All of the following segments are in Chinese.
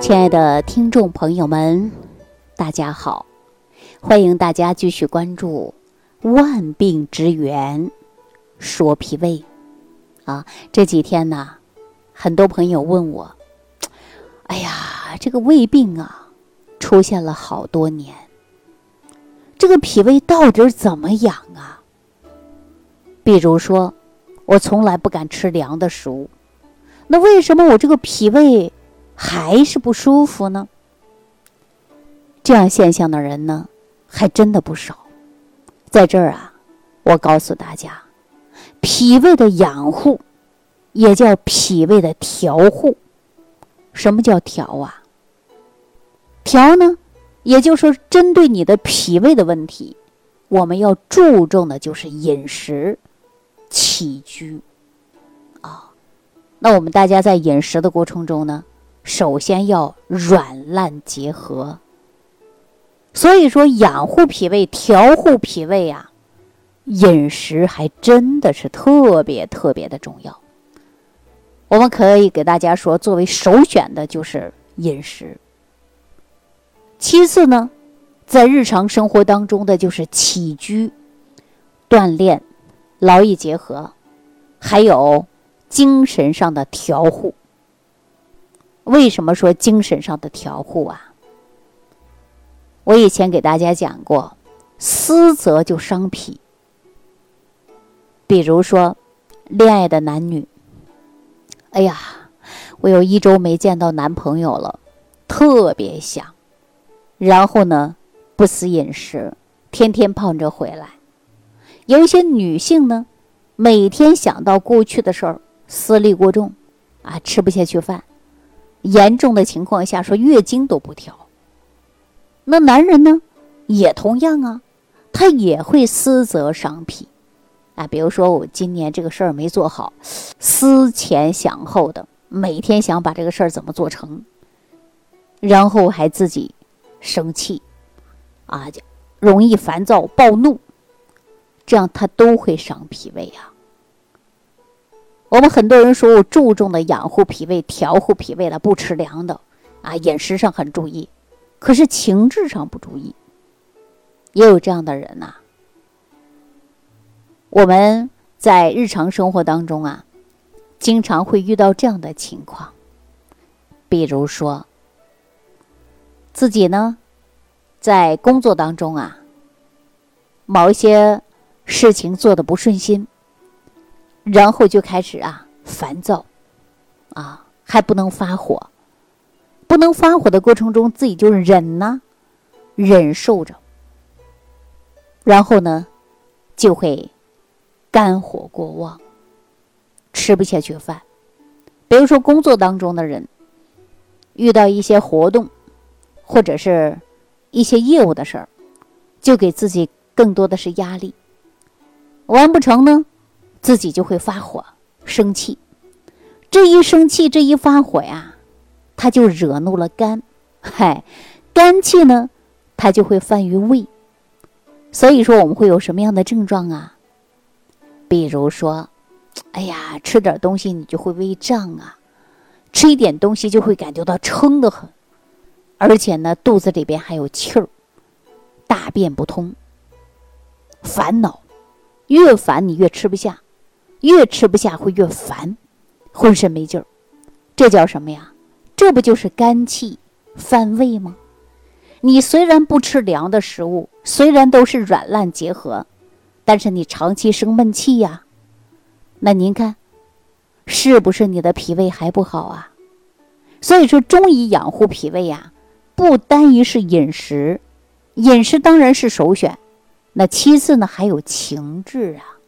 亲爱的听众朋友们，大家好！欢迎大家继续关注《万病之源说脾胃》啊。这几天呢，很多朋友问我：“哎呀，这个胃病啊，出现了好多年，这个脾胃到底怎么养啊？”比如说，我从来不敢吃凉的食物，那为什么我这个脾胃？还是不舒服呢？这样现象的人呢，还真的不少。在这儿啊，我告诉大家，脾胃的养护，也叫脾胃的调护。什么叫调啊？调呢，也就是说，针对你的脾胃的问题，我们要注重的就是饮食、起居啊。那我们大家在饮食的过程中呢？首先要软烂结合，所以说养护脾胃、调护脾胃呀，饮食还真的是特别特别的重要。我们可以给大家说，作为首选的就是饮食。其次呢，在日常生活当中的就是起居、锻炼、劳逸结合，还有精神上的调护。为什么说精神上的调护啊？我以前给大家讲过，思则就伤脾。比如说，恋爱的男女，哎呀，我有一周没见到男朋友了，特别想。然后呢，不思饮食，天天盼着回来。有一些女性呢，每天想到过去的事儿，思虑过重，啊，吃不下去饭。严重的情况下，说月经都不调。那男人呢，也同样啊，他也会思则伤脾，啊，比如说我今年这个事儿没做好，思前想后的，每天想把这个事儿怎么做成，然后还自己生气，啊，就容易烦躁暴怒，这样他都会伤脾胃呀。我们很多人说我注重的养护脾胃、调护脾胃了，不吃凉的，啊，饮食上很注意，可是情志上不注意，也有这样的人呐。我们在日常生活当中啊，经常会遇到这样的情况，比如说自己呢，在工作当中啊，某一些事情做的不顺心。然后就开始啊烦躁，啊还不能发火，不能发火的过程中，自己就忍呐，忍受着。然后呢，就会肝火过旺，吃不下去饭。比如说工作当中的人，遇到一些活动，或者是一些业务的事儿，就给自己更多的是压力，完不成呢？自己就会发火、生气，这一生气、这一发火呀，他就惹怒了肝，嗨，肝气呢，它就会犯于胃，所以说我们会有什么样的症状啊？比如说，哎呀，吃点东西你就会胃胀啊，吃一点东西就会感觉到撑得很，而且呢，肚子里边还有气儿，大便不通，烦恼，越烦你越吃不下。越吃不下会越烦，浑身没劲儿，这叫什么呀？这不就是肝气犯胃吗？你虽然不吃凉的食物，虽然都是软烂结合，但是你长期生闷气呀，那您看，是不是你的脾胃还不好啊？所以说，中医养护脾胃呀，不单于是饮食，饮食当然是首选，那其次呢还有情志啊。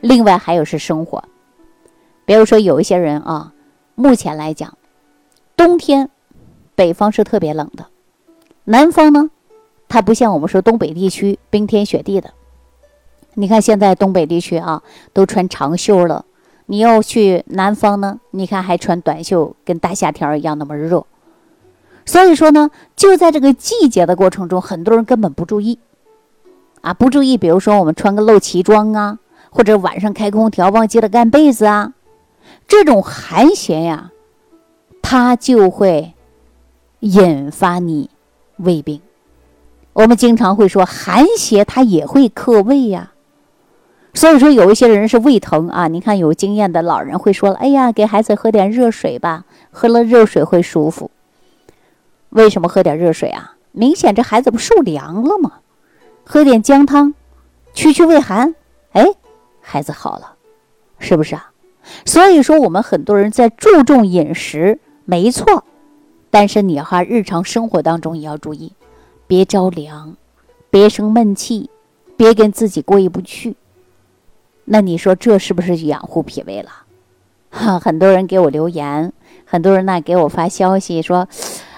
另外还有是生活，比如说有一些人啊，目前来讲，冬天北方是特别冷的，南方呢，它不像我们说东北地区冰天雪地的。你看现在东北地区啊，都穿长袖了，你要去南方呢，你看还穿短袖，跟大夏天一样那么热。所以说呢，就在这个季节的过程中，很多人根本不注意啊，不注意，比如说我们穿个露脐装啊。或者晚上开空调忘记了盖被子啊，这种寒邪呀，它就会引发你胃病。我们经常会说寒邪它也会克胃呀，所以说有一些人是胃疼啊。你看有经验的老人会说了：“哎呀，给孩子喝点热水吧，喝了热水会舒服。”为什么喝点热水啊？明显这孩子不受凉了吗？喝点姜汤，驱驱胃寒，哎，孩子好了，是不是啊？所以说我们很多人在注重饮食，没错，但是你哈日常生活当中也要注意。别着凉，别生闷气，别跟自己过意不去。那你说这是不是养护脾胃了？哈，很多人给我留言，很多人呢给我发消息说：“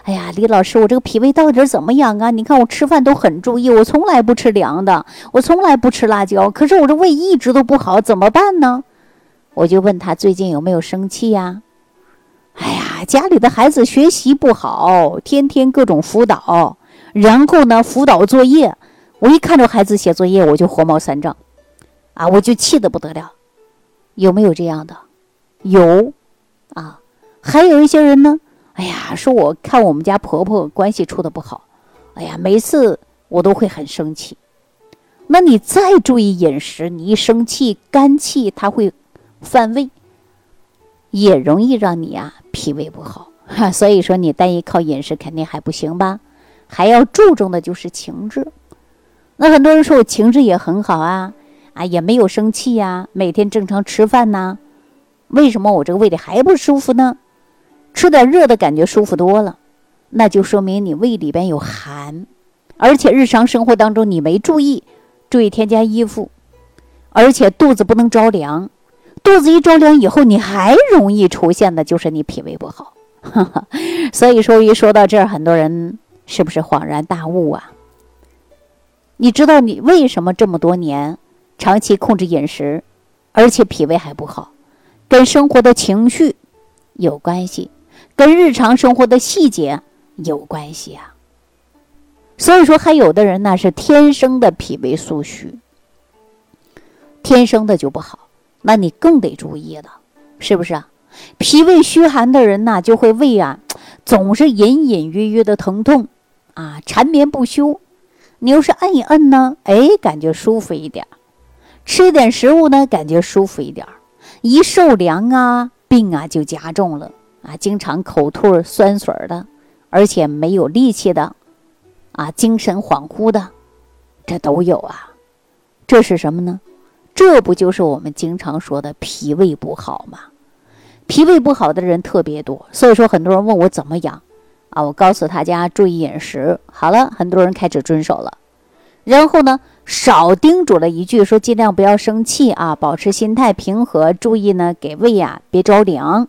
哎呀，李老师，我这个脾胃到底怎么样啊？你看我吃饭都很注意，我从来不吃凉的，我从来不吃辣椒，可是我这胃一直都不好，怎么办呢？”我就问他最近有没有生气呀？哎呀，家里的孩子学习不好，天天各种辅导。然后呢，辅导作业，我一看着孩子写作业，我就火冒三丈，啊，我就气得不得了。有没有这样的？有，啊，还有一些人呢，哎呀，说我看我们家婆婆关系处的不好，哎呀，每次我都会很生气。那你再注意饮食，你一生气，肝气它会犯胃，也容易让你啊脾胃不好。哈，所以说你单依靠饮食肯定还不行吧？还要注重的就是情志。那很多人说我情志也很好啊，啊也没有生气呀，每天正常吃饭呐，为什么我这个胃里还不舒服呢？吃点热的感觉舒服多了，那就说明你胃里边有寒，而且日常生活当中你没注意，注意添加衣服，而且肚子不能着凉，肚子一着凉以后，你还容易出现的就是你脾胃不好。所以说一说到这儿，很多人。是不是恍然大悟啊？你知道你为什么这么多年长期控制饮食，而且脾胃还不好，跟生活的情绪有关系，跟日常生活的细节有关系啊。所以说，还有的人呢是天生的脾胃素虚，天生的就不好，那你更得注意了，是不是啊？脾胃虚寒的人呢，就会胃啊总是隐隐约约的疼痛。啊，缠绵不休，你要是摁一摁呢，哎，感觉舒服一点；吃点食物呢，感觉舒服一点。一受凉啊，病啊就加重了啊，经常口吐酸水的，而且没有力气的，啊，精神恍惚的，这都有啊。这是什么呢？这不就是我们经常说的脾胃不好吗？脾胃不好的人特别多，所以说很多人问我怎么养。啊，我告诉大家注意饮食。好了，很多人开始遵守了。然后呢，少叮嘱了一句，说尽量不要生气啊，保持心态平和，注意呢给胃呀别着凉。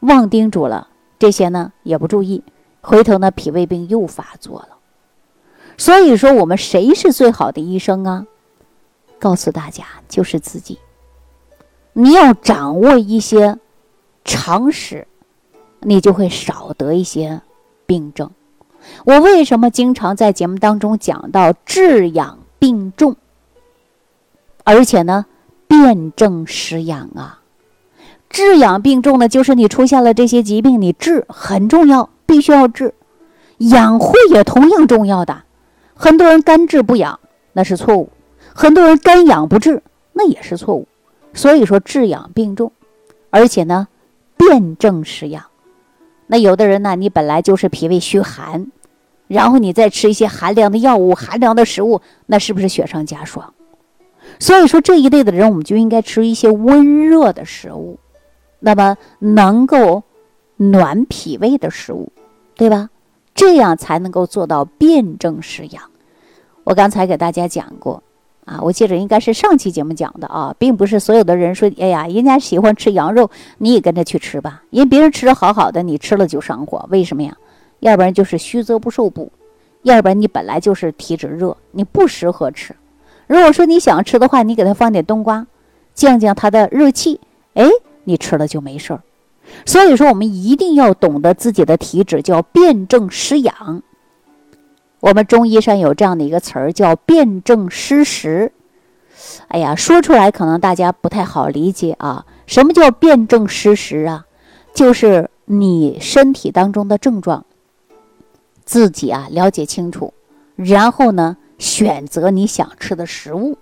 忘叮嘱了这些呢也不注意，回头呢脾胃病又发作了。所以说，我们谁是最好的医生啊？告诉大家，就是自己。你要掌握一些常识，你就会少得一些。病症，我为什么经常在节目当中讲到治养病重，而且呢，辨证施养啊？治养病重呢，就是你出现了这些疾病，你治很重要，必须要治；养护也同样重要的。很多人肝治不养，那是错误；很多人肝养不治，那也是错误。所以说，治养病重，而且呢，辨证施养。那有的人呢，你本来就是脾胃虚寒，然后你再吃一些寒凉的药物、寒凉的食物，那是不是雪上加霜？所以说这一类的人，我们就应该吃一些温热的食物，那么能够暖脾胃的食物，对吧？这样才能够做到辨证施养。我刚才给大家讲过。啊，我记得应该是上期节目讲的啊，并不是所有的人说，哎呀，人家喜欢吃羊肉，你也跟着去吃吧。因为别人吃的好好的，你吃了就上火，为什么呀？要不然就是虚则不受补，要不然你本来就是体质热，你不适合吃。如果说你想吃的话，你给他放点冬瓜，降降他的热气，哎，你吃了就没事儿。所以说，我们一定要懂得自己的体质，叫辨证施养。我们中医上有这样的一个词儿，叫辨证施食。哎呀，说出来可能大家不太好理解啊。什么叫辨证施食啊？就是你身体当中的症状，自己啊了解清楚，然后呢选择你想吃的食物，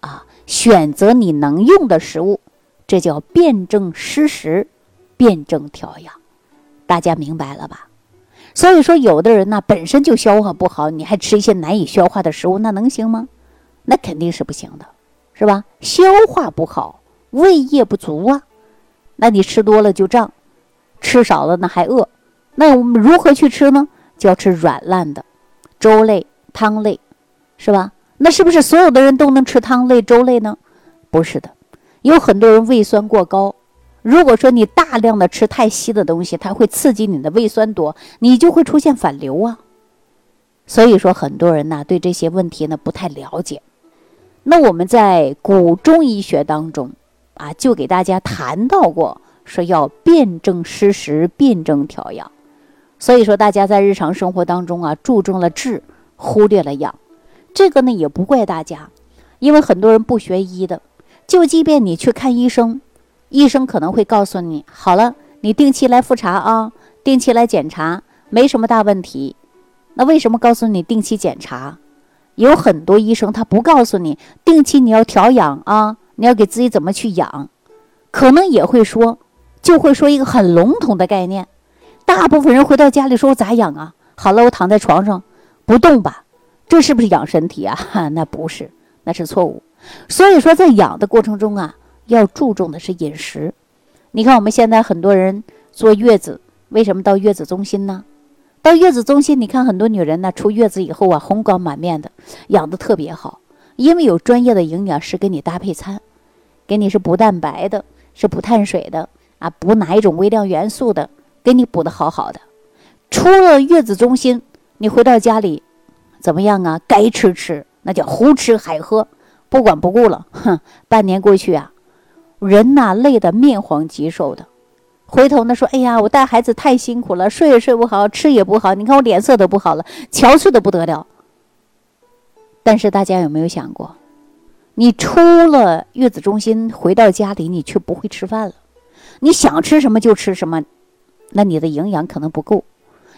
啊，选择你能用的食物，这叫辨证施食，辨证调养。大家明白了吧？所以说，有的人呢本身就消化不好，你还吃一些难以消化的食物，那能行吗？那肯定是不行的，是吧？消化不好，胃液不足啊，那你吃多了就胀，吃少了呢还饿，那我们如何去吃呢？就要吃软烂的，粥类、汤类，是吧？那是不是所有的人都能吃汤类、粥类呢？不是的，有很多人胃酸过高。如果说你大量的吃太稀的东西，它会刺激你的胃酸多，你就会出现反流啊。所以说，很多人呢对这些问题呢不太了解。那我们在古中医学当中，啊，就给大家谈到过，说要辨证施食，辨证调养。所以说，大家在日常生活当中啊，注重了治，忽略了养。这个呢，也不怪大家，因为很多人不学医的，就即便你去看医生，医生可能会告诉你，好了，你定期来复查啊，定期来检查，没什么大问题。那为什么告诉你定期检查？有很多医生他不告诉你定期你要调养啊，你要给自己怎么去养，可能也会说，就会说一个很笼统的概念。大部分人回到家里说：“我咋养啊？”好了，我躺在床上不动吧，这是不是养身体啊？那不是，那是错误。所以说，在养的过程中啊，要注重的是饮食。你看我们现在很多人坐月子，为什么到月子中心呢？到月子中心，你看很多女人呢，出月子以后啊，红光满面的，养的特别好，因为有专业的营养师给你搭配餐，给你是补蛋白的，是补碳水的啊，补哪一种微量元素的，给你补的好好的。出了月子中心，你回到家里，怎么样啊？该吃吃，那叫胡吃海喝，不管不顾了。哼，半年过去啊，人呐累得面黄肌瘦的。回头呢说，哎呀，我带孩子太辛苦了，睡也睡不好，吃也不好，你看我脸色都不好了，憔悴的不得了。但是大家有没有想过，你出了月子中心回到家里，你却不会吃饭了，你想吃什么就吃什么，那你的营养可能不够，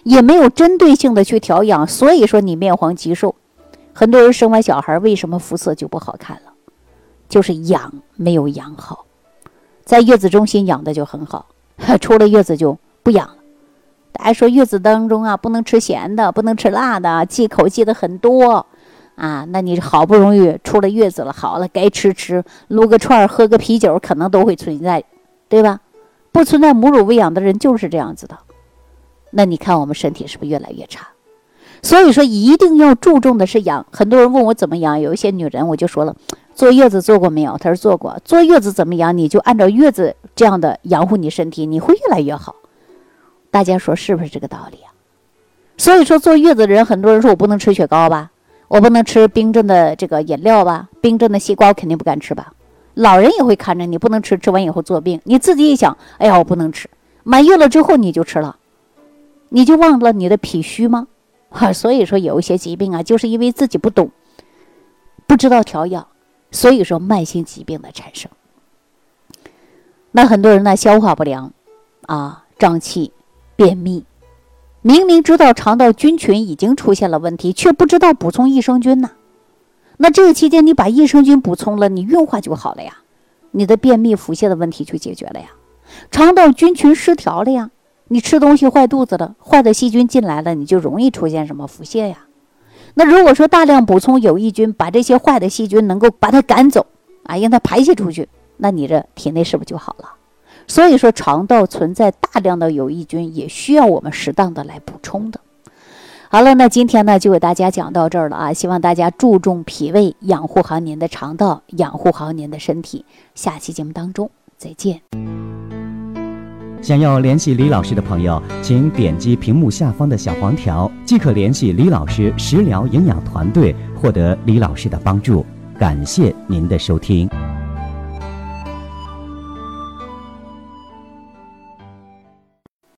也没有针对性的去调养，所以说你面黄肌瘦。很多人生完小孩为什么肤色就不好看了？就是养没有养好，在月子中心养的就很好。出了月子就不养了。大家说月子当中啊，不能吃咸的，不能吃辣的，忌口忌的很多啊。那你好不容易出了月子了，好了，该吃吃，撸个串儿，喝个啤酒，可能都会存在，对吧？不存在母乳喂养的人就是这样子的。那你看我们身体是不是越来越差？所以说一定要注重的是养。很多人问我怎么养，有一些女人我就说了。坐月子做过没有？她说做过。坐月子怎么养？你就按照月子这样的养护你身体，你会越来越好。大家说是不是这个道理啊？所以说坐月子的人，很多人说我不能吃雪糕吧，我不能吃冰镇的这个饮料吧，冰镇的西瓜我肯定不敢吃吧。老人也会看着你不能吃，吃完以后做病。你自己一想，哎呀，我不能吃。满月了之后你就吃了，你就忘了你的脾虚吗？哈，所以说有一些疾病啊，就是因为自己不懂，不知道调养。所以说，慢性疾病的产生，那很多人呢消化不良，啊，胀气、便秘，明明知道肠道菌群已经出现了问题，却不知道补充益生菌呢。那这个期间你把益生菌补充了，你运化就好了呀，你的便秘、腹泻的问题就解决了呀。肠道菌群失调了呀，你吃东西坏肚子了，坏的细菌进来了，你就容易出现什么腹泻呀。那如果说大量补充有益菌，把这些坏的细菌能够把它赶走啊，让它排泄出去，那你这体内是不是就好了？所以说，肠道存在大量的有益菌，也需要我们适当的来补充的。好了，那今天呢就给大家讲到这儿了啊，希望大家注重脾胃，养护好您的肠道，养护好您的身体。下期节目当中再见。想要联系李老师的朋友，请点击屏幕下方的小黄条，即可联系李老师食疗营养团队，获得李老师的帮助。感谢您的收听。